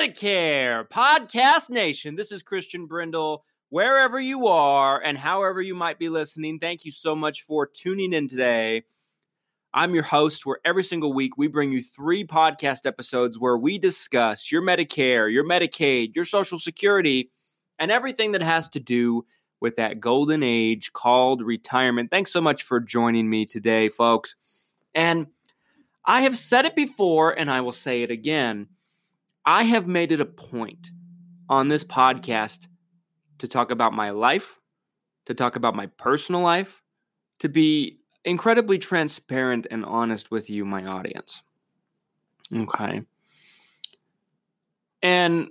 Medicare Podcast Nation? This is Christian Brindle. Wherever you are and however you might be listening, thank you so much for tuning in today. I'm your host, where every single week we bring you three podcast episodes where we discuss your Medicare, your Medicaid, your Social Security, and everything that has to do with that golden age called retirement. Thanks so much for joining me today, folks. And I have said it before and I will say it again. I have made it a point on this podcast to talk about my life, to talk about my personal life, to be incredibly transparent and honest with you, my audience. Okay. And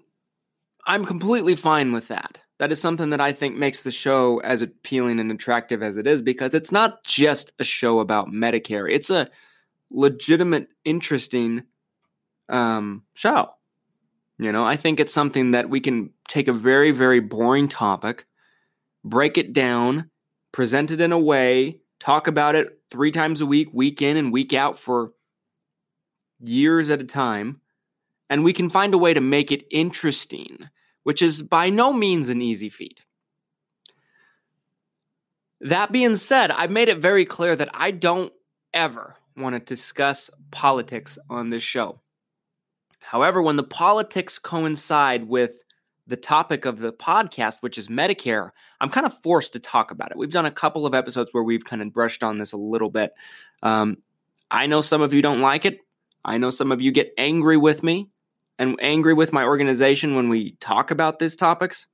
I'm completely fine with that. That is something that I think makes the show as appealing and attractive as it is because it's not just a show about Medicare. It's a legitimate, interesting um, show. You know, I think it's something that we can take a very, very boring topic, break it down, present it in a way, talk about it three times a week, week in and week out for years at a time, and we can find a way to make it interesting, which is by no means an easy feat. That being said, I've made it very clear that I don't ever want to discuss politics on this show. However, when the politics coincide with the topic of the podcast, which is Medicare, I'm kind of forced to talk about it. We've done a couple of episodes where we've kind of brushed on this a little bit. Um, I know some of you don't like it. I know some of you get angry with me and angry with my organization when we talk about these topics.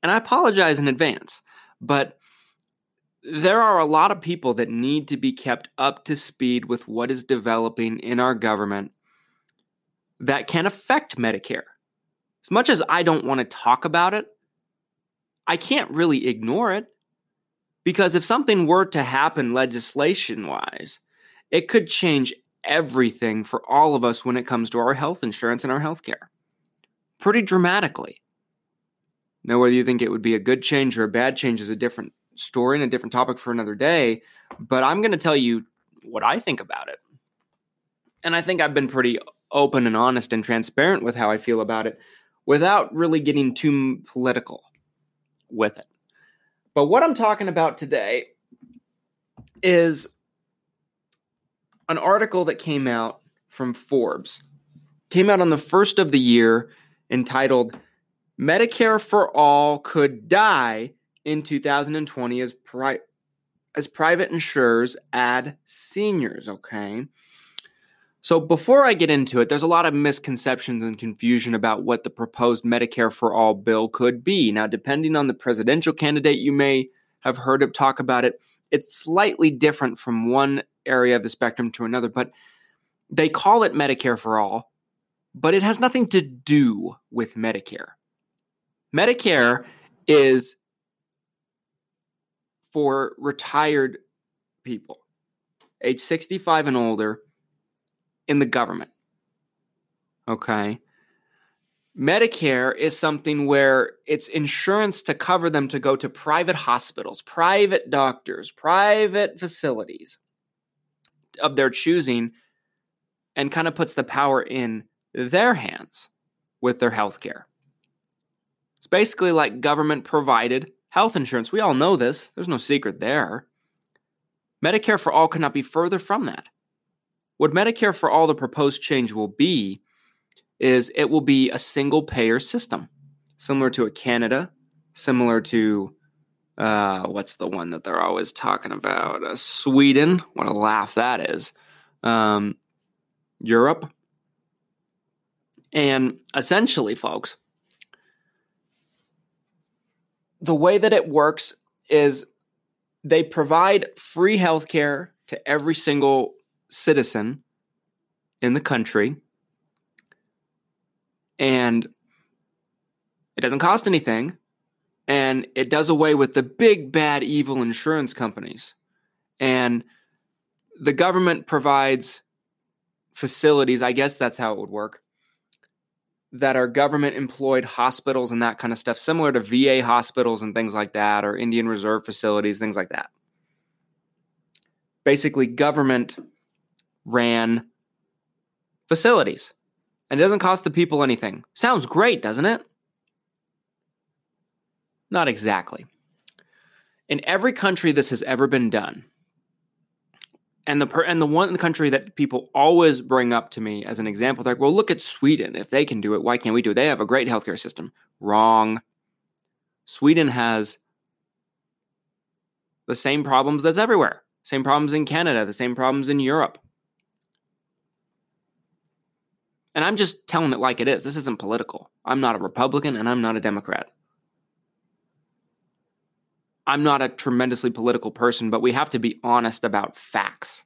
And I apologize in advance. But there are a lot of people that need to be kept up to speed with what is developing in our government that can affect Medicare. As much as I don't want to talk about it, I can't really ignore it because if something were to happen legislation wise, it could change everything for all of us when it comes to our health insurance and our health care pretty dramatically. Now, whether you think it would be a good change or a bad change is a different story and a different topic for another day. But I'm going to tell you what I think about it. And I think I've been pretty open and honest and transparent with how I feel about it without really getting too political with it. But what I'm talking about today is an article that came out from Forbes. Came out on the first of the year entitled Medicare for All Could Die in 2020 as pri- as private insurers add seniors, okay? So before I get into it, there's a lot of misconceptions and confusion about what the proposed Medicare for All bill could be. Now, depending on the presidential candidate, you may have heard of talk about it. It's slightly different from one area of the spectrum to another, but they call it Medicare for All, but it has nothing to do with Medicare. Medicare is for retired people, age 65 and older, in the government. Okay. Medicare is something where it's insurance to cover them to go to private hospitals, private doctors, private facilities of their choosing, and kind of puts the power in their hands with their health care. It's basically like government provided health insurance. We all know this, there's no secret there. Medicare for all cannot be further from that. What Medicare for all, the proposed change will be, is it will be a single payer system, similar to a Canada, similar to uh, what's the one that they're always talking about? Uh, Sweden. What a laugh that is. Um, Europe. And essentially, folks, the way that it works is they provide free healthcare to every single citizen in the country. And it doesn't cost anything. And it does away with the big, bad, evil insurance companies. And the government provides facilities, I guess that's how it would work, that are government employed hospitals and that kind of stuff, similar to VA hospitals and things like that, or Indian Reserve facilities, things like that. Basically, government ran facilities. And it doesn't cost the people anything. Sounds great, doesn't it? Not exactly. In every country this has ever been done, and the per, and the one country that people always bring up to me as an example, they're like, well, look at Sweden. If they can do it, why can't we do it? They have a great healthcare system. Wrong. Sweden has the same problems that's everywhere. Same problems in Canada, the same problems in Europe. And I'm just telling it like it is. This isn't political. I'm not a Republican and I'm not a Democrat. I'm not a tremendously political person, but we have to be honest about facts.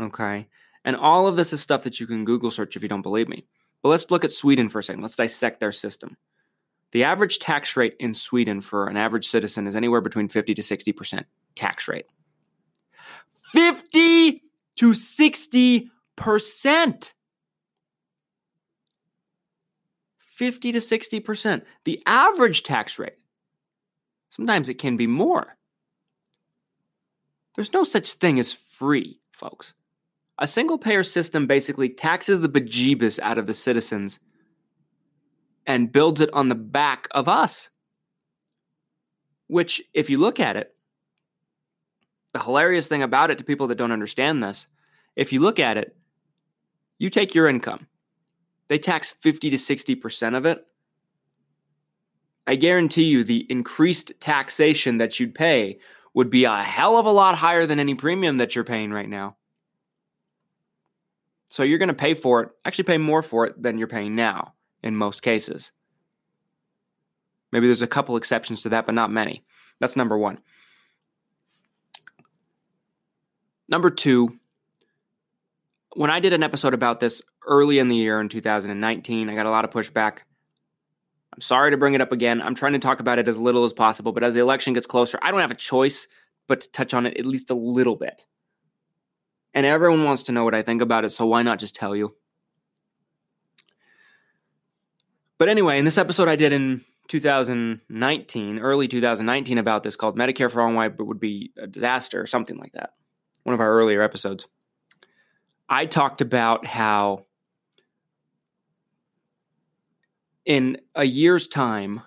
Okay. And all of this is stuff that you can Google search if you don't believe me. But let's look at Sweden for a second. Let's dissect their system. The average tax rate in Sweden for an average citizen is anywhere between 50 to 60% tax rate. 50 to 60%. 50 to 60%. The average tax rate Sometimes it can be more. There's no such thing as free, folks. A single payer system basically taxes the bejeebus out of the citizens and builds it on the back of us. Which, if you look at it, the hilarious thing about it to people that don't understand this, if you look at it, you take your income, they tax 50 to 60% of it, I guarantee you the increased taxation that you'd pay would be a hell of a lot higher than any premium that you're paying right now. So you're going to pay for it, actually pay more for it than you're paying now in most cases. Maybe there's a couple exceptions to that, but not many. That's number one. Number two, when I did an episode about this early in the year in 2019, I got a lot of pushback I'm sorry to bring it up again. I'm trying to talk about it as little as possible, but as the election gets closer, I don't have a choice but to touch on it at least a little bit. And everyone wants to know what I think about it, so why not just tell you? But anyway, in this episode I did in 2019, early 2019, about this called Medicare for All It Would Be a Disaster, or something like that. One of our earlier episodes. I talked about how in a year's time,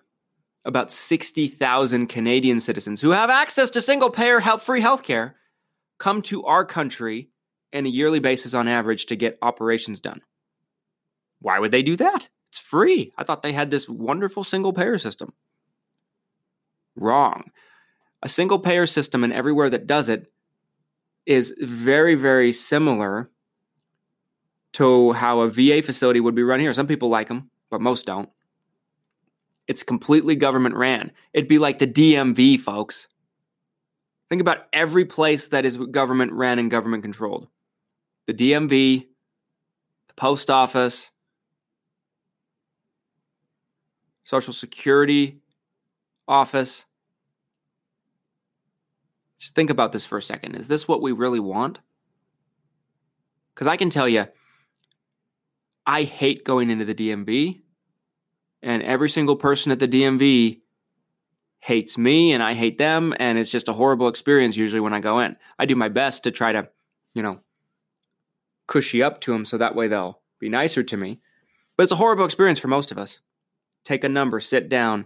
about 60,000 Canadian citizens who have access to single payer health, free healthcare come to our country on a yearly basis on average to get operations done. Why would they do that? It's free. I thought they had this wonderful single payer system. Wrong. A single payer system and everywhere that does it is very, very similar to how a VA facility would be run here. Some people like them but most don't. It's completely government ran. It'd be like the DMV, folks. Think about every place that is government ran and government controlled the DMV, the post office, Social Security office. Just think about this for a second. Is this what we really want? Because I can tell you, I hate going into the DMV and every single person at the DMV hates me and I hate them and it's just a horrible experience usually when I go in. I do my best to try to, you know, cushy up to them so that way they'll be nicer to me. But it's a horrible experience for most of us. Take a number, sit down,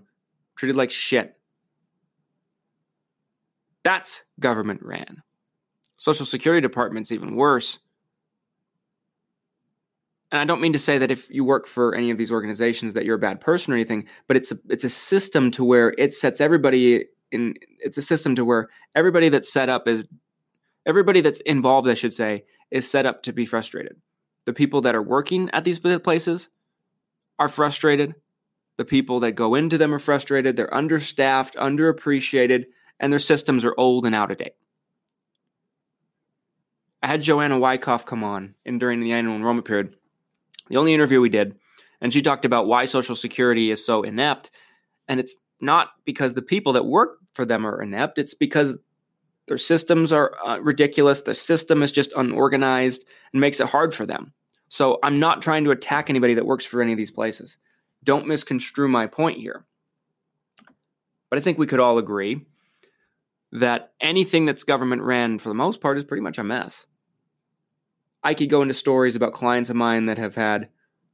treated like shit. That's government ran. Social Security Department's even worse. And I don't mean to say that if you work for any of these organizations that you're a bad person or anything, but it's a it's a system to where it sets everybody in it's a system to where everybody that's set up is everybody that's involved, I should say, is set up to be frustrated. The people that are working at these places are frustrated. The people that go into them are frustrated. They're understaffed, underappreciated, and their systems are old and out of date. I had Joanna Wyckoff come on in during the annual enrollment period, the only interview we did, and she talked about why Social Security is so inept. And it's not because the people that work for them are inept, it's because their systems are uh, ridiculous. The system is just unorganized and makes it hard for them. So I'm not trying to attack anybody that works for any of these places. Don't misconstrue my point here. But I think we could all agree that anything that's government ran for the most part is pretty much a mess. I could go into stories about clients of mine that have had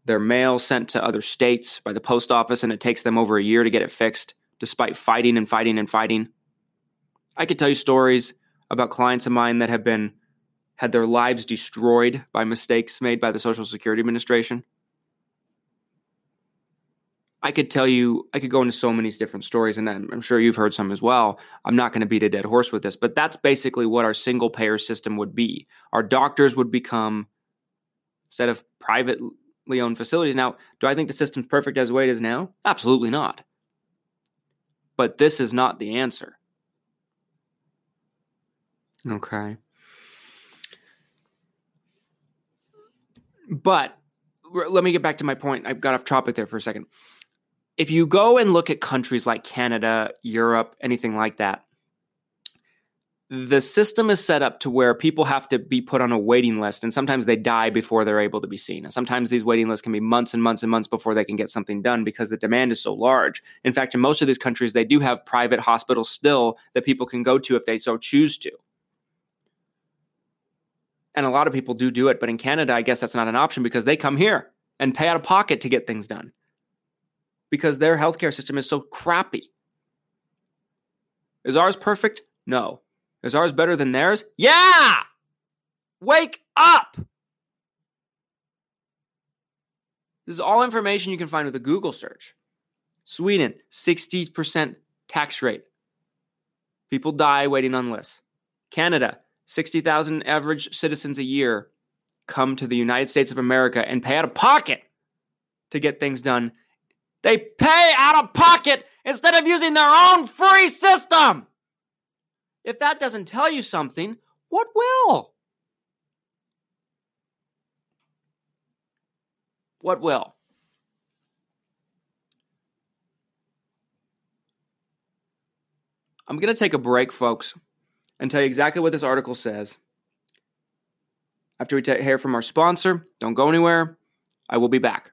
their mail sent to other states by the post office and it takes them over a year to get it fixed despite fighting and fighting and fighting. I could tell you stories about clients of mine that have been had their lives destroyed by mistakes made by the Social Security Administration. I could tell you, I could go into so many different stories, and I'm sure you've heard some as well. I'm not going to beat a dead horse with this, but that's basically what our single payer system would be. Our doctors would become, instead of privately owned facilities. Now, do I think the system's perfect as the way it is now? Absolutely not. But this is not the answer. Okay. But let me get back to my point. I got off topic there for a second if you go and look at countries like Canada, Europe, anything like that, the system is set up to where people have to be put on a waiting list and sometimes they die before they're able to be seen. And sometimes these waiting lists can be months and months and months before they can get something done because the demand is so large. In fact, in most of these countries, they do have private hospitals still that people can go to if they so choose to. And a lot of people do do it, but in Canada, I guess that's not an option because they come here and pay out of pocket to get things done because their healthcare system is so crappy. Is ours perfect? No. Is ours better than theirs? Yeah! Wake up! This is all information you can find with a Google search. Sweden, 60% tax rate. People die waiting on lists. Canada, 60,000 average citizens a year come to the United States of America and pay out of pocket to get things done they pay out of pocket instead of using their own free system. If that doesn't tell you something, what will? What will? I'm going to take a break, folks, and tell you exactly what this article says. After we t- hear from our sponsor, don't go anywhere. I will be back.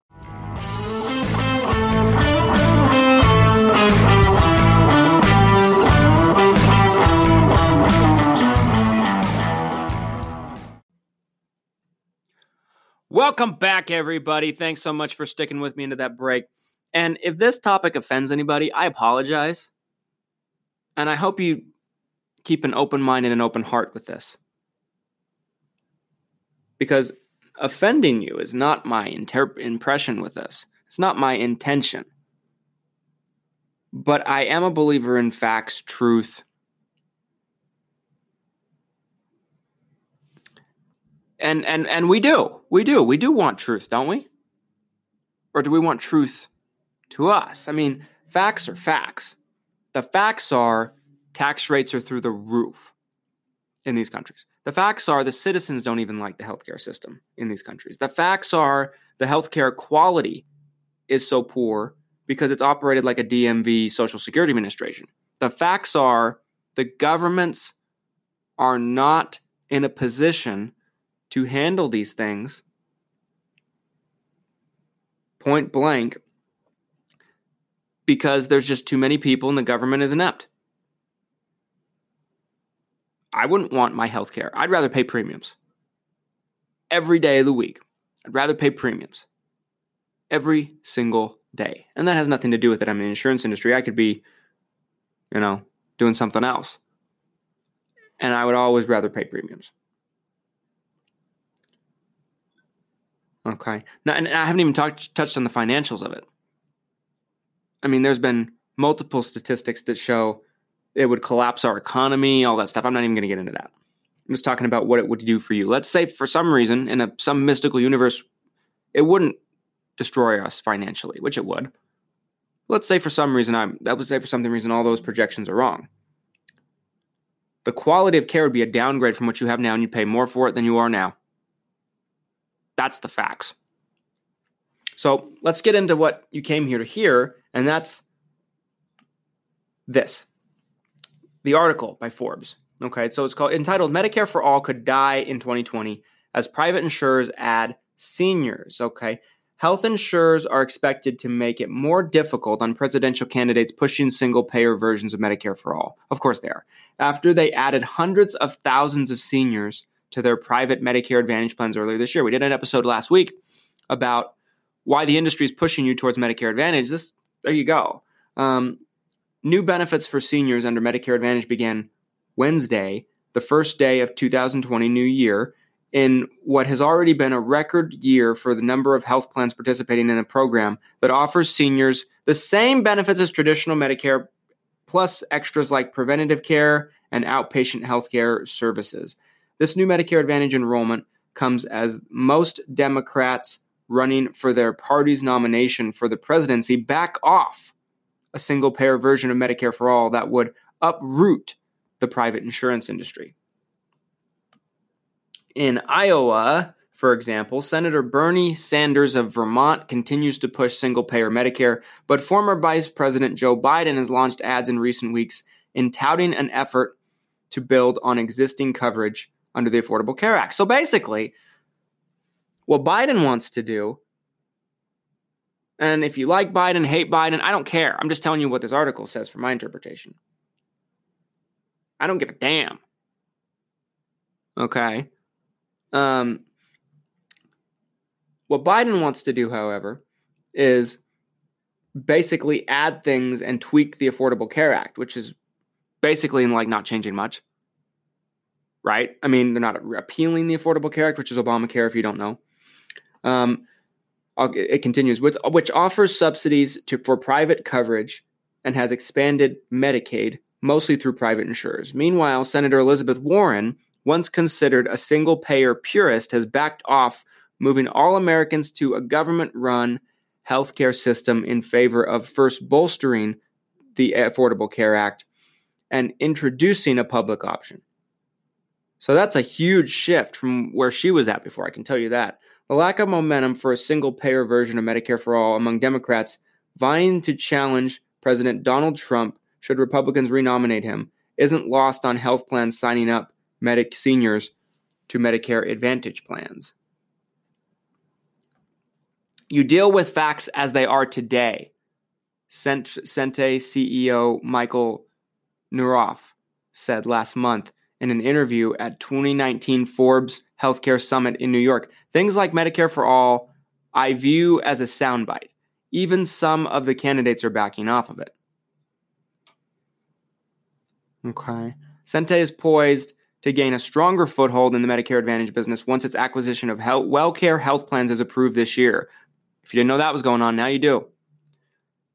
Welcome back, everybody. Thanks so much for sticking with me into that break. And if this topic offends anybody, I apologize. And I hope you keep an open mind and an open heart with this. Because offending you is not my inter- impression with this, it's not my intention. But I am a believer in facts, truth, and and and we do. We do. We do want truth don't we? Or do we want truth to us? I mean facts are facts. The facts are tax rates are through the roof in these countries. The facts are the citizens don't even like the healthcare system in these countries. The facts are the healthcare quality is so poor because it's operated like a dmv social security administration. The facts are the governments are not in a position to handle these things point blank because there's just too many people and the government is inept. I wouldn't want my health care. I'd rather pay premiums every day of the week. I'd rather pay premiums every single day. And that has nothing to do with it. I'm in the insurance industry. I could be, you know, doing something else. And I would always rather pay premiums. Okay. Now, and I haven't even talked touched on the financials of it. I mean, there's been multiple statistics that show it would collapse our economy, all that stuff. I'm not even going to get into that. I'm just talking about what it would do for you. Let's say for some reason in a some mystical universe, it wouldn't destroy us financially, which it would. Let's say for some reason I'm that would say for some reason all those projections are wrong. The quality of care would be a downgrade from what you have now, and you pay more for it than you are now. That's the facts. So let's get into what you came here to hear, and that's this the article by Forbes. Okay, so it's called entitled Medicare for All Could Die in 2020 as private insurers add seniors. Okay. Health insurers are expected to make it more difficult on presidential candidates pushing single payer versions of Medicare for All. Of course, they are. After they added hundreds of thousands of seniors to their private Medicare Advantage plans earlier this year. We did an episode last week about why the industry is pushing you towards Medicare Advantage. This, there you go. Um, new benefits for seniors under Medicare Advantage began Wednesday, the first day of 2020 new year, in what has already been a record year for the number of health plans participating in a program that offers seniors the same benefits as traditional Medicare, plus extras like preventative care and outpatient healthcare services. This new Medicare Advantage enrollment comes as most Democrats running for their party's nomination for the presidency back off a single payer version of Medicare for all that would uproot the private insurance industry. In Iowa, for example, Senator Bernie Sanders of Vermont continues to push single payer Medicare, but former Vice President Joe Biden has launched ads in recent weeks in touting an effort to build on existing coverage under the Affordable Care Act. So basically, what Biden wants to do, and if you like Biden, hate Biden, I don't care. I'm just telling you what this article says for my interpretation. I don't give a damn. Okay. Um, what Biden wants to do, however, is basically add things and tweak the Affordable Care Act, which is basically like not changing much. Right? I mean, they're not repealing the Affordable Care Act, which is Obamacare, if you don't know. Um, it continues, which, which offers subsidies to for private coverage and has expanded Medicaid mostly through private insurers. Meanwhile, Senator Elizabeth Warren, once considered a single payer purist, has backed off moving all Americans to a government run healthcare system in favor of first bolstering the Affordable Care Act and introducing a public option. So that's a huge shift from where she was at before, I can tell you that. The lack of momentum for a single payer version of Medicare for All among Democrats vying to challenge President Donald Trump should Republicans renominate him, isn't lost on health plans signing up medic seniors to Medicare Advantage plans. You deal with facts as they are today. Centene CEO Michael Neurath said last month in an interview at 2019 Forbes Healthcare Summit in New York. Things like Medicare for All, I view as a soundbite. Even some of the candidates are backing off of it. Okay. Centene is poised to gain a stronger foothold in the Medicare Advantage business once its acquisition of health, WellCare health plans is approved this year. If you didn't know that was going on, now you do.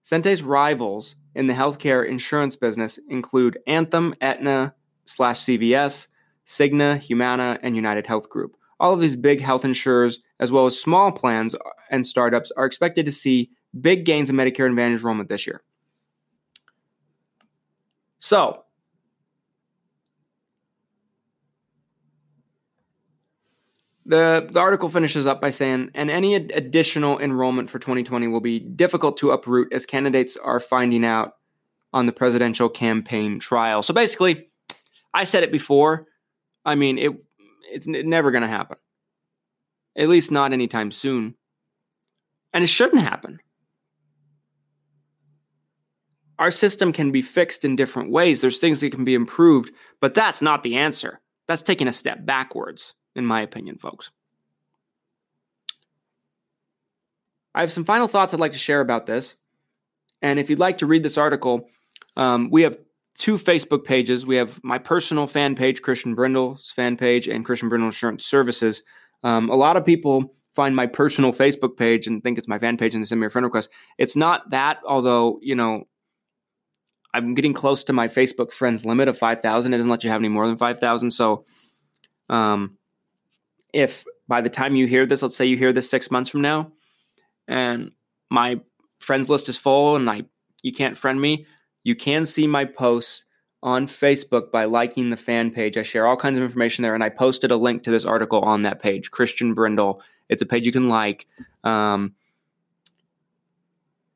Centene's rivals in the healthcare insurance business include Anthem, Aetna slash CVS, Cigna, Humana, and United Health Group. All of these big health insurers, as well as small plans and startups, are expected to see big gains in Medicare Advantage enrollment this year. So, The, the article finishes up by saying, and any ad- additional enrollment for 2020 will be difficult to uproot as candidates are finding out on the presidential campaign trial. So basically, I said it before. I mean, it it's never going to happen. At least not anytime soon. And it shouldn't happen. Our system can be fixed in different ways. There's things that can be improved, but that's not the answer. That's taking a step backwards, in my opinion, folks. I have some final thoughts I'd like to share about this. And if you'd like to read this article, um, we have two Facebook pages. We have my personal fan page, Christian Brindle's fan page, and Christian Brindle Insurance Services. Um, a lot of people find my personal Facebook page and think it's my fan page and send me a friend request. It's not that, although, you know, I'm getting close to my Facebook friends limit of 5,000. It doesn't let you have any more than 5,000. So, um, if by the time you hear this, let's say you hear this six months from now, and my friends list is full and I you can't friend me, you can see my posts on Facebook by liking the fan page. I share all kinds of information there, and I posted a link to this article on that page, Christian Brindle. It's a page you can like. Um,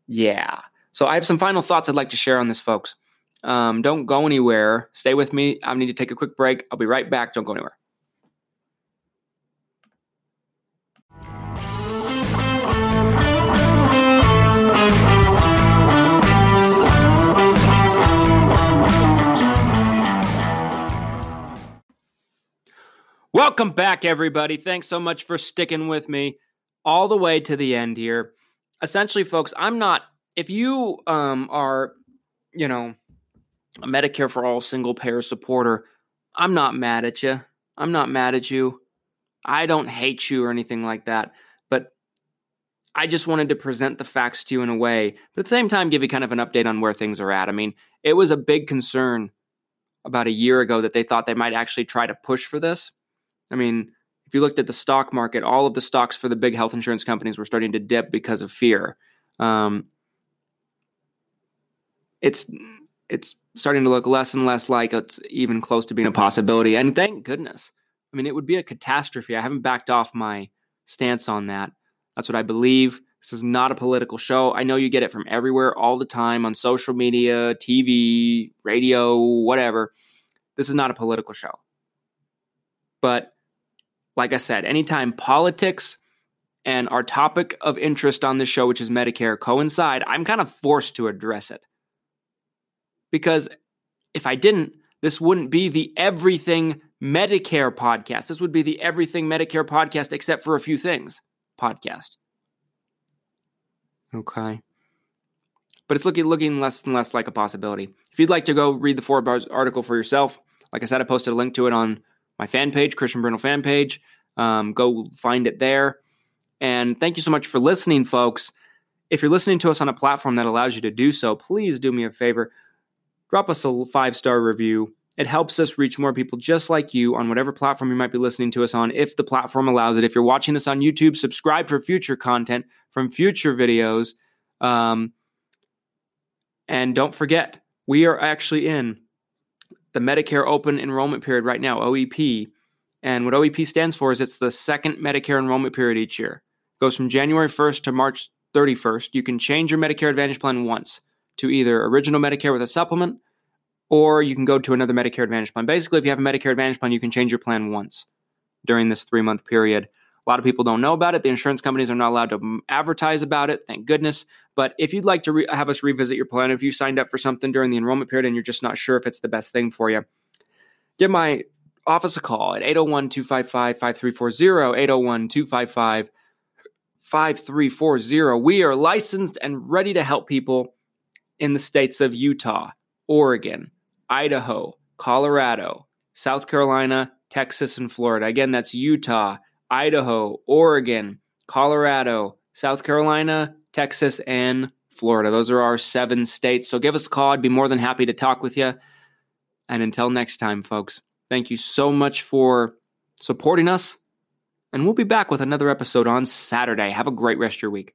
yeah. So I have some final thoughts I'd like to share on this, folks. Um, don't go anywhere. Stay with me. I need to take a quick break. I'll be right back. Don't go anywhere. Welcome back, everybody. Thanks so much for sticking with me all the way to the end here. Essentially, folks, I'm not, if you um, are, you know, a Medicare for All single payer supporter, I'm not mad at you. I'm not mad at you. I don't hate you or anything like that. But I just wanted to present the facts to you in a way, but at the same time, give you kind of an update on where things are at. I mean, it was a big concern about a year ago that they thought they might actually try to push for this. I mean, if you looked at the stock market, all of the stocks for the big health insurance companies were starting to dip because of fear. Um, it's it's starting to look less and less like it's even close to being a possibility. And thank goodness. I mean, it would be a catastrophe. I haven't backed off my stance on that. That's what I believe. This is not a political show. I know you get it from everywhere all the time on social media, TV, radio, whatever. This is not a political show. But like I said, anytime politics and our topic of interest on this show, which is Medicare, coincide, I'm kind of forced to address it. Because if I didn't, this wouldn't be the Everything Medicare podcast. This would be the Everything Medicare podcast, except for a few things podcast. Okay. But it's looking looking less and less like a possibility. If you'd like to go read the Forbes article for yourself, like I said, I posted a link to it on my fan page, Christian Brindle fan page. Um, go find it there. And thank you so much for listening, folks. If you're listening to us on a platform that allows you to do so, please do me a favor. Drop us a five star review. It helps us reach more people just like you on whatever platform you might be listening to us on, if the platform allows it. If you're watching this on YouTube, subscribe for future content from future videos. Um, and don't forget, we are actually in the Medicare open enrollment period right now, OEP. And what OEP stands for is it's the second Medicare enrollment period each year. It goes from January 1st to March 31st. You can change your Medicare Advantage plan once to either original Medicare with a supplement or you can go to another Medicare Advantage plan. Basically, if you have a Medicare Advantage plan, you can change your plan once during this three month period. A lot of people don't know about it. The insurance companies are not allowed to advertise about it, thank goodness. But if you'd like to re- have us revisit your plan, if you signed up for something during the enrollment period and you're just not sure if it's the best thing for you, give my office a call at 801 255 5340. 801 255 5340. We are licensed and ready to help people in the states of Utah, Oregon, Idaho, Colorado, South Carolina, Texas, and Florida. Again, that's Utah, Idaho, Oregon, Colorado, South Carolina, Texas, and Florida. Those are our seven states. So give us a call. I'd be more than happy to talk with you. And until next time, folks, thank you so much for supporting us. And we'll be back with another episode on Saturday. Have a great rest of your week.